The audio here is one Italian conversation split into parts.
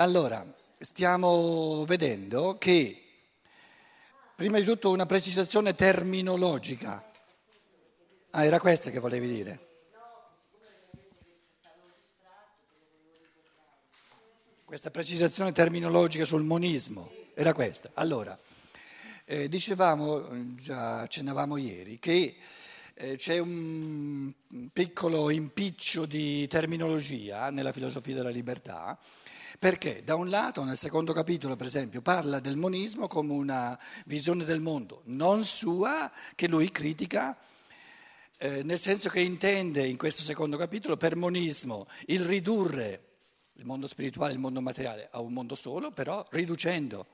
Allora, stiamo vedendo che prima di tutto una precisazione terminologica. Ah, era questa che volevi dire? Questa precisazione terminologica sul monismo era questa. Allora, eh, dicevamo, già accennavamo ieri, che eh, c'è un piccolo impiccio di terminologia nella filosofia della libertà, perché da un lato nel secondo capitolo, per esempio, parla del monismo come una visione del mondo non sua, che lui critica, eh, nel senso che intende in questo secondo capitolo per monismo il ridurre il mondo spirituale, il mondo materiale a un mondo solo, però riducendo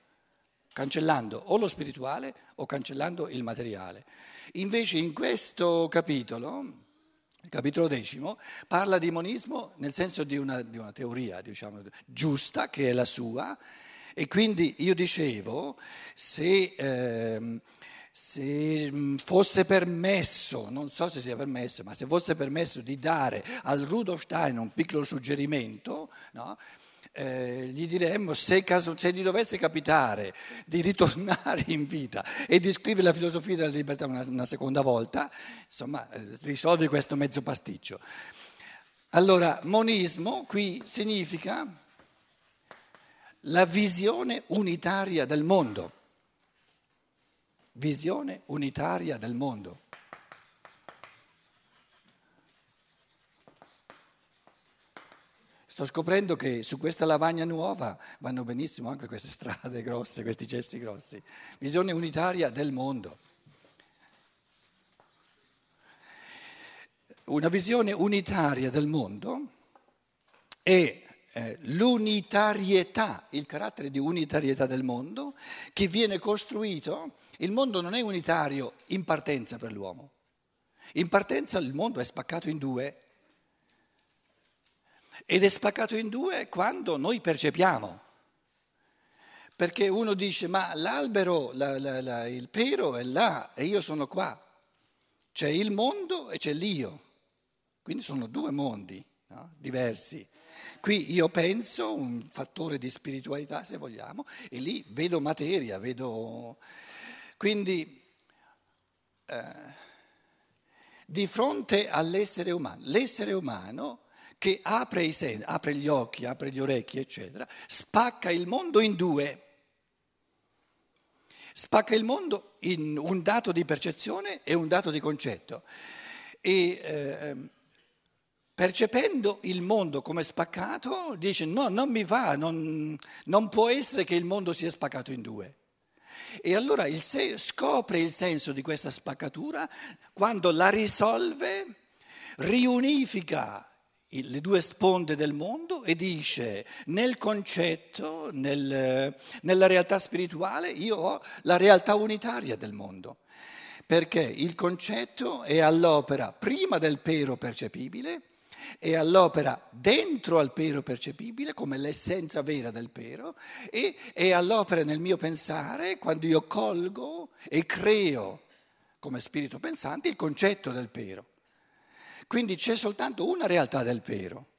cancellando o lo spirituale o cancellando il materiale. Invece in questo capitolo, il capitolo decimo, parla di monismo nel senso di una, di una teoria diciamo, giusta, che è la sua, e quindi io dicevo, se, eh, se, fosse permesso, non so se sia permesso, ma se fosse permesso di dare al Rudolf Stein un piccolo suggerimento, no? Eh, gli diremmo se, caso, se, gli dovesse capitare di ritornare in vita e di scrivere la filosofia della libertà una, una seconda volta, insomma, eh, risolvi questo mezzo pasticcio. Allora, monismo qui significa la visione unitaria del mondo. Visione unitaria del mondo. Sto scoprendo che su questa lavagna nuova vanno benissimo anche queste strade grosse, questi cessi grossi. Visione unitaria del mondo. Una visione unitaria del mondo è eh, l'unitarietà, il carattere di unitarietà del mondo che viene costruito. Il mondo non è unitario in partenza per l'uomo. In partenza il mondo è spaccato in due ed è spaccato in due quando noi percepiamo. Perché uno dice, ma l'albero, la, la, la, il pero è là e io sono qua. C'è il mondo e c'è l'io. Quindi sono due mondi no? diversi. Qui io penso, un fattore di spiritualità se vogliamo, e lì vedo materia, vedo... Quindi eh, di fronte all'essere umano, l'essere umano che apre, i sen- apre gli occhi, apre gli orecchi, eccetera, spacca il mondo in due. Spacca il mondo in un dato di percezione e un dato di concetto. E eh, percependo il mondo come spaccato, dice no, non mi va, non, non può essere che il mondo sia spaccato in due. E allora il se- scopre il senso di questa spaccatura quando la risolve, riunifica le due sponde del mondo e dice nel concetto, nel, nella realtà spirituale, io ho la realtà unitaria del mondo, perché il concetto è all'opera prima del pero percepibile, è all'opera dentro al pero percepibile come l'essenza vera del pero e è all'opera nel mio pensare quando io colgo e creo come spirito pensante il concetto del pero. Quindi c'è soltanto una realtà del vero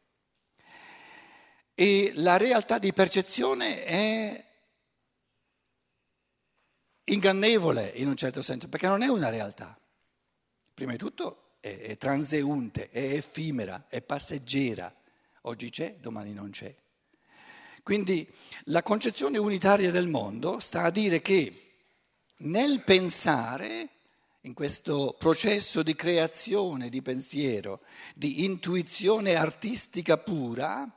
e la realtà di percezione è ingannevole in un certo senso, perché non è una realtà. Prima di tutto è, è transeunte, è effimera, è passeggera. Oggi c'è, domani non c'è. Quindi la concezione unitaria del mondo sta a dire che nel pensare in questo processo di creazione di pensiero, di intuizione artistica pura,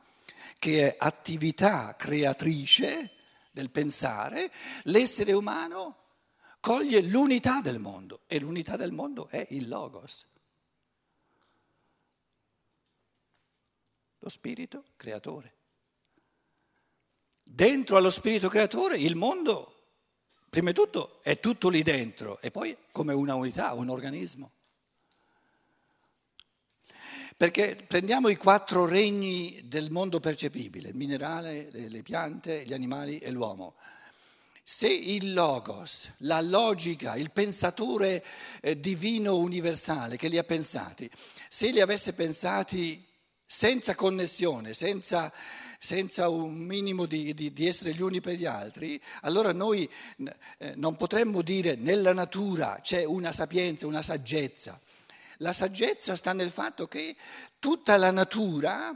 che è attività creatrice del pensare, l'essere umano coglie l'unità del mondo e l'unità del mondo è il logos. Lo spirito creatore. Dentro allo spirito creatore il mondo prima di tutto è tutto lì dentro e poi come una unità, un organismo. Perché prendiamo i quattro regni del mondo percepibile, il minerale, le, piante, gli animali e l'uomo. Se il logos, la logica, il pensatore eh, divino universale che li ha pensati, se li avesse pensati senza connessione, senza senza un minimo di, di, di, essere gli uni per gli altri, allora noi eh, non potremmo dire nella natura c'è una sapienza, una saggezza. La saggezza sta nel fatto che tutta la natura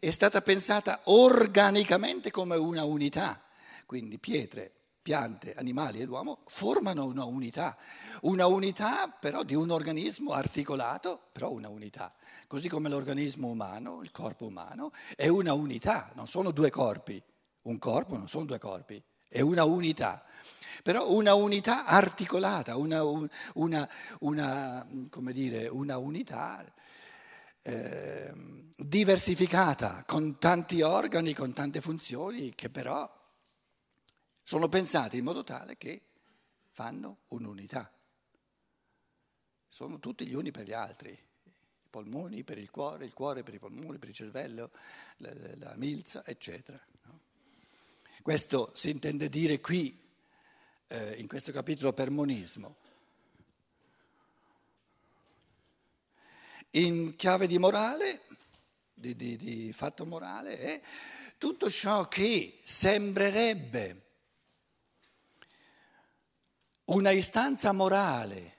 è stata pensata organicamente come una unità, quindi pietre, piante, animali e l'uomo formano una unità, una unità però di un organismo articolato, però una unità. Così come l'organismo umano, il corpo umano, è una unità, non sono due corpi, un corpo non sono due corpi, è una unità. Però una unità articolata, una, una, una, dire, una unità eh, diversificata, con tanti organi, con tante funzioni, che però sono pensate in modo tale che fanno un'unità. Sono tutti gli uni per gli altri, i polmoni per il cuore, il cuore per i polmoni, per il cervello, la, la milza, eccetera. Questo si intende dire qui eh, in questo capitolo per monismo. In chiave di morale, di, di, di fatto morale, è tutto ciò che sembrerebbe una istanza morale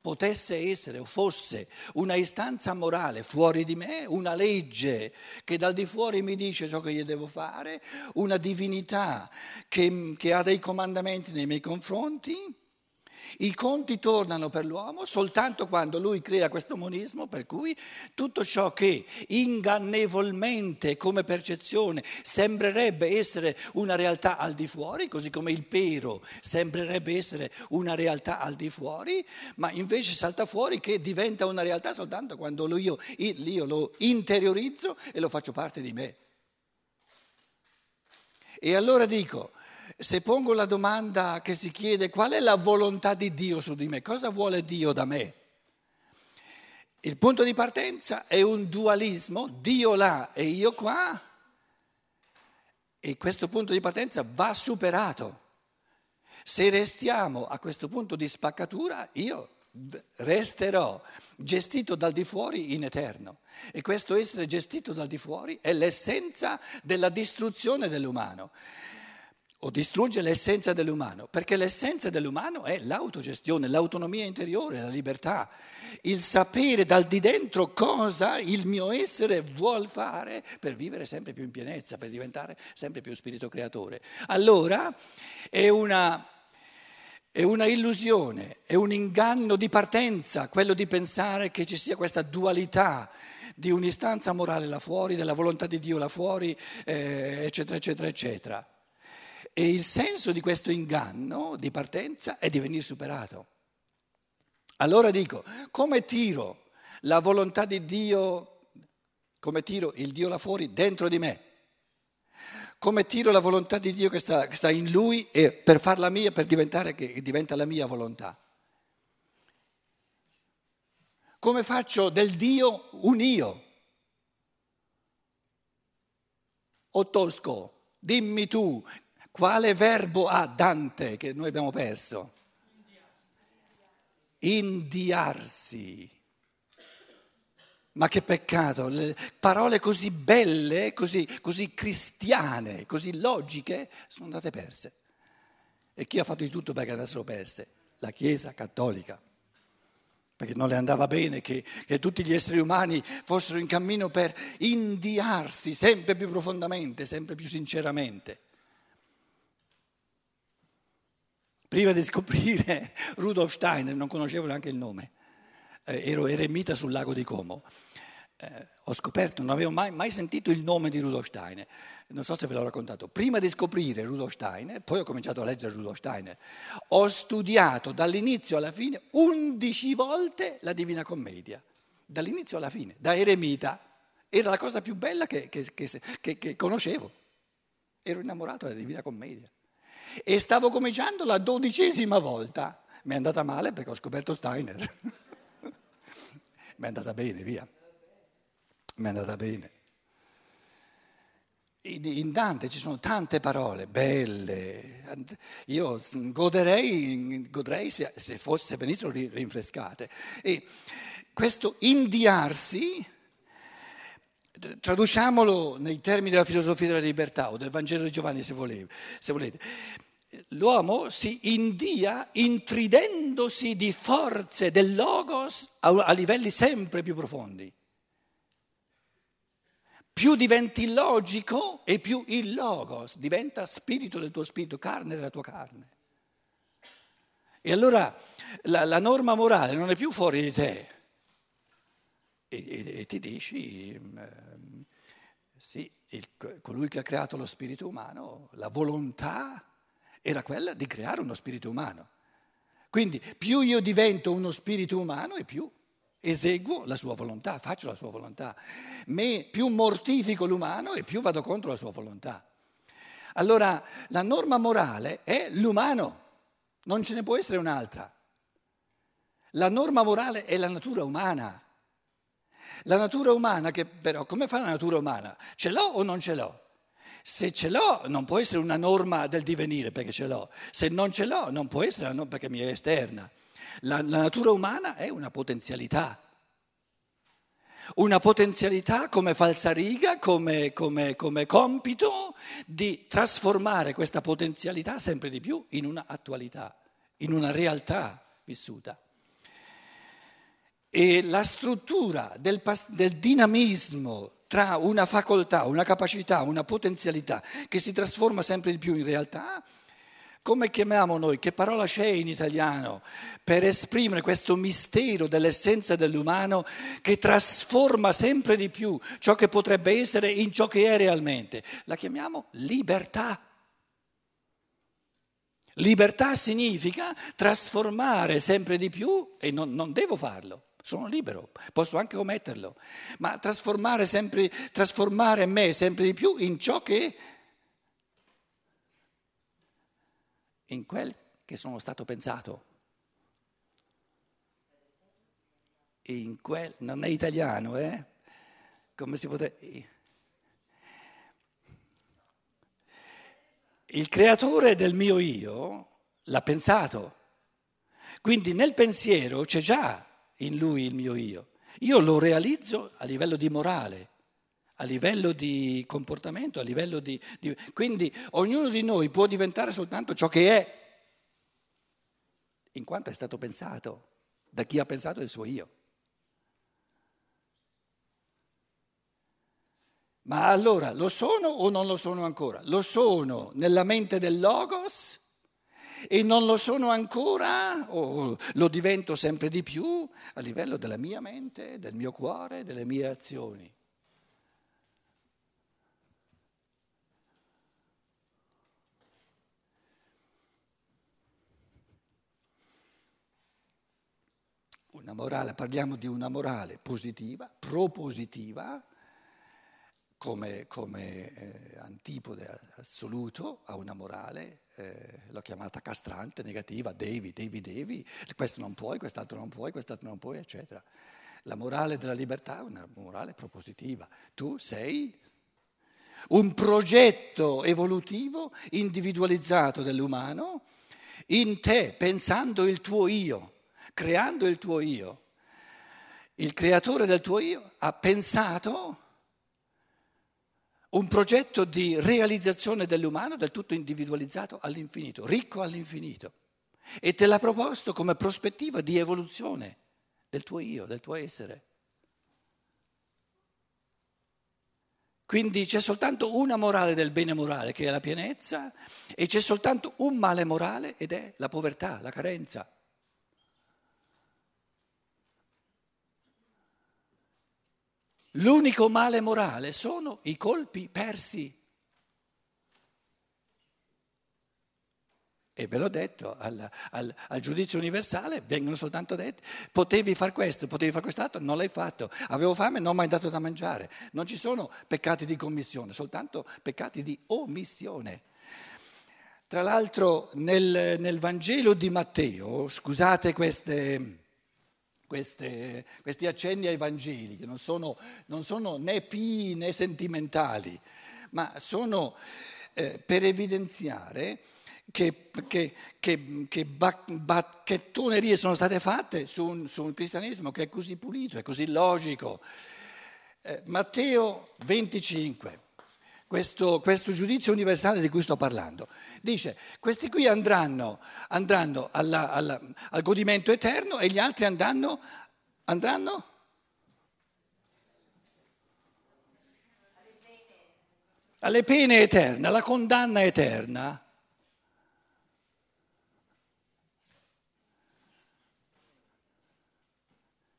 potesse essere o fosse una istanza morale fuori di me, una legge che dal di fuori mi dice ciò che io devo fare, una divinità che, che ha dei comandamenti nei miei confronti, i conti tornano per l'uomo soltanto quando lui crea questo monismo per cui tutto ciò che ingannevolmente come percezione sembrerebbe essere una realtà al di fuori, così come il pero sembrerebbe essere una realtà al di fuori, ma invece salta fuori che diventa una realtà soltanto quando io, io lo interiorizzo e lo faccio parte di me. E allora dico, se pongo la domanda che si chiede qual è la volontà di Dio su di me, cosa vuole Dio da me? Il punto di partenza è un dualismo, Dio là e io qua, e questo punto di partenza va superato. Se restiamo a questo punto di spaccatura, io resterò gestito dal di fuori in eterno. E questo essere gestito dal di fuori è l'essenza della distruzione dell'umano o distrugge l'essenza dell'umano, perché l'essenza dell'umano è l'autogestione, l'autonomia interiore, la libertà, il sapere dal di dentro cosa il mio essere vuol fare per vivere sempre più in pienezza, per diventare sempre più spirito creatore. Allora è una, è una illusione, è un inganno di partenza quello di pensare che ci sia questa dualità di un'istanza morale là fuori, della volontà di Dio là fuori, eh, eccetera, eccetera, eccetera. E il senso di questo inganno di partenza è di venire superato. Allora dico, come tiro la volontà di Dio, come tiro il Dio là fuori dentro di me? Come tiro la volontà di Dio che sta, che sta in lui e per farla mia, per diventare che diventa la mia volontà? Come faccio del Dio un io? O tosco, dimmi tu, quale verbo ha Dante che noi abbiamo perso? Indiarsi. Ma che peccato, le parole così belle, così, così cristiane, così logiche sono andate perse. E chi ha fatto di tutto perché andassero perse? La Chiesa cattolica perché non le andava bene che, che, tutti gli esseri umani fossero in cammino per indiarsi sempre più profondamente, sempre più sinceramente. Prima di scoprire Rudolf Steiner, non conoscevo neanche il nome, eh, ero eremita sul lago di Como. Eh, ho scoperto, non avevo mai, mai, sentito il nome di Rudolf Steiner, non so se ve l'ho raccontato. Prima di scoprire Rudolf Steiner, poi ho cominciato a leggere Rudolf Steiner, ho studiato dall'inizio alla fine undici volte la Divina Commedia, dall'inizio alla fine, da eremita. Era la cosa più bella che, che, che, che conoscevo. Ero innamorato della Divina Commedia e stavo cominciando la dodicesima volta. Mi è andata male perché ho scoperto Steiner. Mi è andata bene, via. Mi è andata bene. In Dante ci sono tante parole belle, io goderei, goderei se, se fosse venissero rinfrescate. E questo indiarsi traduciamolo nei termini della filosofia della libertà o del Vangelo di Giovanni se, volete. Se volete. L'uomo si india intridendosi di forze del logos a livelli sempre più profondi. Più diventi logico e più il logos diventa spirito del tuo spirito, carne della tua carne. E allora la, la norma morale non è più fuori di te. E, e, ti dici, eh, sì, il, colui che ha creato lo spirito umano, la volontà era quella di creare uno spirito umano. Quindi più io divento uno spirito umano e più eseguo la sua volontà, faccio la sua volontà. Me, più mortifico l'umano e più vado contro la sua volontà. Allora la norma morale è l'umano, non ce ne può essere un'altra. La norma morale è la natura umana. La natura umana che però, come fa la natura umana? Ce l'ho o non ce l'ho? Se ce l'ho non può essere una norma del divenire perché ce l'ho, se non ce l'ho non può essere una norma perché mi è esterna. La, la natura umana è una potenzialità, una potenzialità come falsariga, come, come, come compito di trasformare questa potenzialità sempre di più in una attualità, in una realtà vissuta. E la struttura del, del dinamismo tra una facoltà, una capacità, una potenzialità che si trasforma sempre di più in realtà, come chiamiamo noi? Che parola c'è in italiano per esprimere questo mistero dell'essenza dell'umano che trasforma sempre di più ciò che potrebbe essere in ciò che è realmente? La chiamiamo libertà. Libertà significa trasformare sempre di più, e non, non devo farlo, sono libero, posso anche ometterlo, ma trasformare, sempre, trasformare me sempre di più in ciò che in quel che sono stato pensato. In quel, non è italiano, eh? Come si potrebbe... Il creatore del mio io l'ha pensato. Quindi nel pensiero c'è già in lui il mio io. Io lo realizzo a livello di morale, a livello di comportamento, a livello di, di... Quindi ognuno di noi può diventare soltanto ciò che è, in quanto è stato pensato da chi ha pensato del suo io. Ma allora lo sono o non lo sono ancora? Lo sono nella mente del Logos e non lo sono ancora o lo divento sempre di più a livello della mia mente, del mio cuore, delle mie azioni. Una morale, parliamo di una morale positiva, propositiva, come, come eh, antipode assoluto a una morale, eh, l'ho chiamata castrante, negativa, devi, devi, devi, questo non puoi, quest'altro non puoi, quest'altro non puoi, eccetera. La morale della libertà è una morale propositiva. Tu sei un progetto evolutivo individualizzato dell'umano in te, pensando il tuo io, creando il tuo io. Il creatore del tuo io ha pensato un progetto di realizzazione dell'umano del tutto individualizzato all'infinito, ricco all'infinito. E te l'ha proposto come prospettiva di evoluzione del tuo io, del tuo essere. Quindi c'è soltanto una morale del bene morale che è la pienezza e c'è soltanto un male morale ed è la povertà, la carenza. L'unico male morale sono i colpi persi. E ve l'ho detto, al, al, al, giudizio universale vengono soltanto detti, potevi fare questo, potevi fare quest'altro, non l'hai fatto, avevo fame, non mi hai dato da mangiare. Non ci sono peccati di commissione, soltanto peccati di omissione. Tra l'altro nel, nel Vangelo di Matteo, scusate queste queste, questi accenni ai Vangeli, che non sono, non sono né pii né sentimentali, ma sono eh, per evidenziare che, che, che, che bacchettonerie sono state fatte su un, su un cristianesimo che è così pulito, è così logico. Eh, Matteo 25, questo, questo, giudizio universale di cui sto parlando, dice questi qui andranno, andranno alla, alla, al godimento eterno e gli altri andranno, andranno alle pene eterne, alla condanna eterna.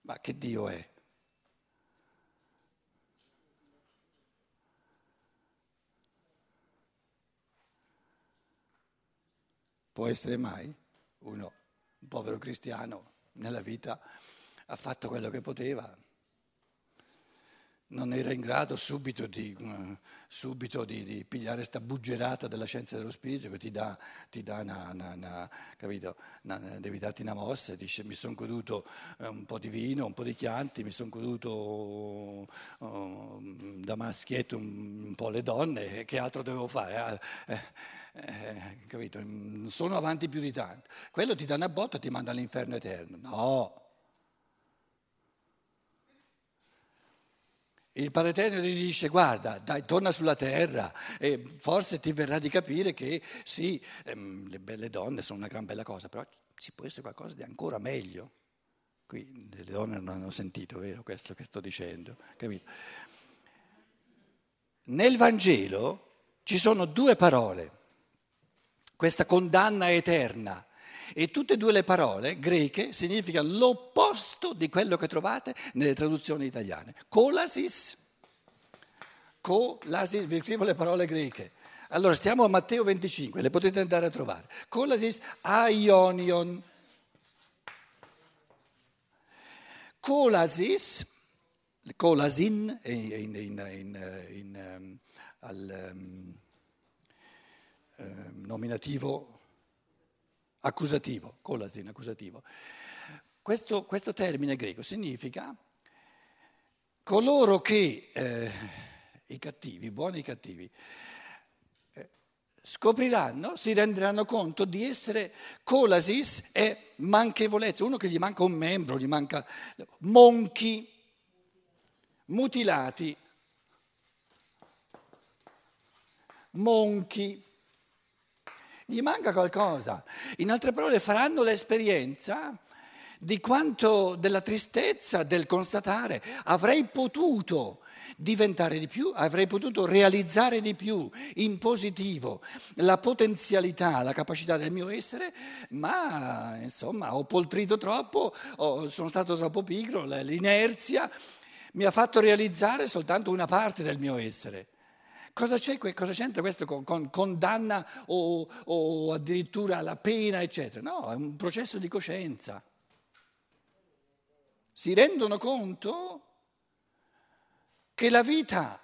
Ma che Dio è? Può essere mai uno, un povero cristiano, nella vita ha fatto quello che poteva, non era in grado subito di, mm, subito di, di pigliare questa buggerata della scienza dello spirito che ti dà, ti dà una, una, una, capito? Una, devi darti una mossa, dice mi sono goduto eh, un po' di vino, un po' di chianti, mi sono goduto uh, da maschietto un, un, po' le donne, che altro dovevo fare? Eh, eh, capito? Non sono avanti più di tanto. Quello ti dà una botta e ti manda all'inferno eterno. No, Il Padre Eterno gli dice guarda, dai, torna sulla terra e forse ti verrà di capire che sì, ehm, le belle donne sono una gran bella cosa, però ci può essere qualcosa di ancora meglio. Qui le donne non hanno sentito, vero, questo che sto dicendo, capito? Nel Vangelo ci sono due parole, questa condanna eterna e tutte e due le parole greche significano l'opposto di quello che trovate nelle traduzioni italiane. Colasis, colasis, vi scrivo le parole greche. Allora stiamo a Matteo 25, le potete andare a trovare. Colasis aionion. Colasis, colasin in, in, in, in um, al um, um, nominativo accusativo, colasin, accusativo. Questo, questo, termine greco significa coloro che, eh, i cattivi, i buoni e i cattivi, eh, scopriranno, si renderanno conto di essere colasis e manchevolezza, uno che gli manca un membro, gli manca monchi, mutilati, monchi gli manca qualcosa. In altre parole, faranno l'esperienza di quanto della tristezza del constatare avrei potuto diventare di più, avrei potuto realizzare di più in positivo la potenzialità, la capacità del mio essere, ma insomma ho poltrito troppo, ho, sono stato troppo pigro, l'inerzia mi ha fatto realizzare soltanto una parte del mio essere. Cosa, cosa c'entra questo con, con condanna o, o addirittura la pena, eccetera? No, è un processo di coscienza. Si rendono conto che la vita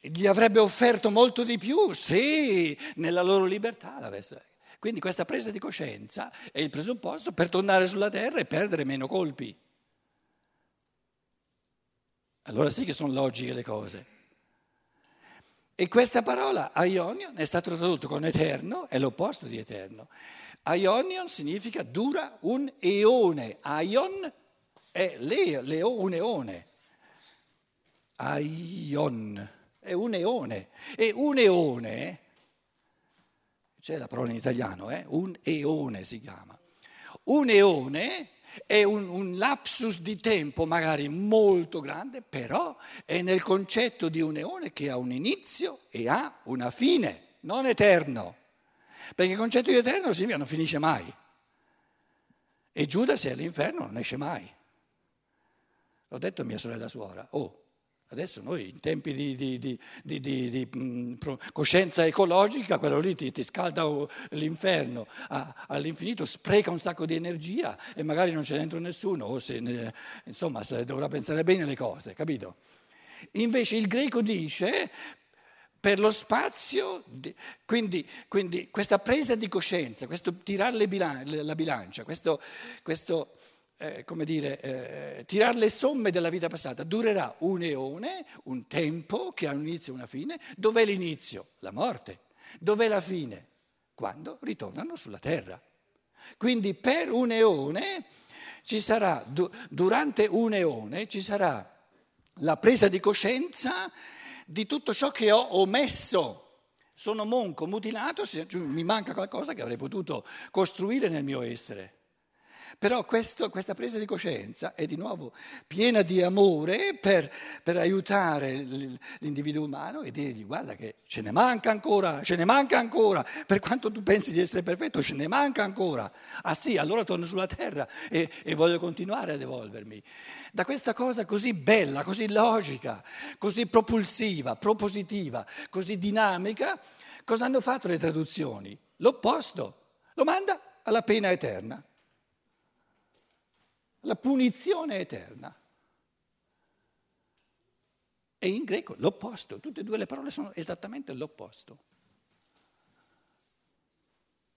gli avrebbe offerto molto di più se nella loro libertà l'avesse. Quindi questa presa di coscienza è il presupposto per tornare sulla terra e perdere meno colpi. Allora sì che sono logiche le cose. E questa parola aionion è stata tradotta con eterno, è l'opposto di eterno. Aionion significa dura un eone, aion è le, le, un eone. Aion è un eone. E un eone, c'è la parola in italiano, eh? un eone si chiama. Un eone è un, un, lapsus di tempo magari molto grande, però è nel concetto di un eone che ha un inizio e ha una fine, non eterno. Perché il concetto di eterno significa non finisce mai. E Giuda se è all'inferno non esce mai. L'ho detto a mia sorella suora, oh, Adesso noi in tempi di, di, di, di coscienza ecologica, quello lì ti, ti scalda l'inferno a, all'infinito, spreca un sacco di energia e magari non c'è dentro nessuno, o se ne, insomma se dovrà pensare bene le cose, capito? Invece il greco dice per lo spazio, quindi, quindi questa presa di coscienza, questo tirare la bilancia, questo, questo eh, come dire, eh, tirare le somme della vita passata. Durerà un eone, un tempo che ha un inizio e una fine. Dov'è l'inizio? La morte. Dov'è la fine? Quando ritornano sulla terra. Quindi per un eone ci sarà, durante un eone ci sarà la presa di coscienza di tutto ciò che ho omesso. Sono monco, mutilato, mi manca qualcosa che avrei potuto costruire nel mio essere. Però questo, questa presa di coscienza è di nuovo piena di amore per, per, aiutare l'individuo umano e dirgli guarda che ce ne manca ancora, ce ne manca ancora, per quanto tu pensi di essere perfetto, ce ne manca ancora. Ah sì, allora torno sulla terra e, e voglio continuare ad evolvermi. Da questa cosa così bella, così logica, così propulsiva, propositiva, così dinamica, cosa hanno fatto le traduzioni? L'opposto, lo manda alla pena eterna la punizione eterna. E in greco l'opposto, tutte e due le parole sono esattamente l'opposto.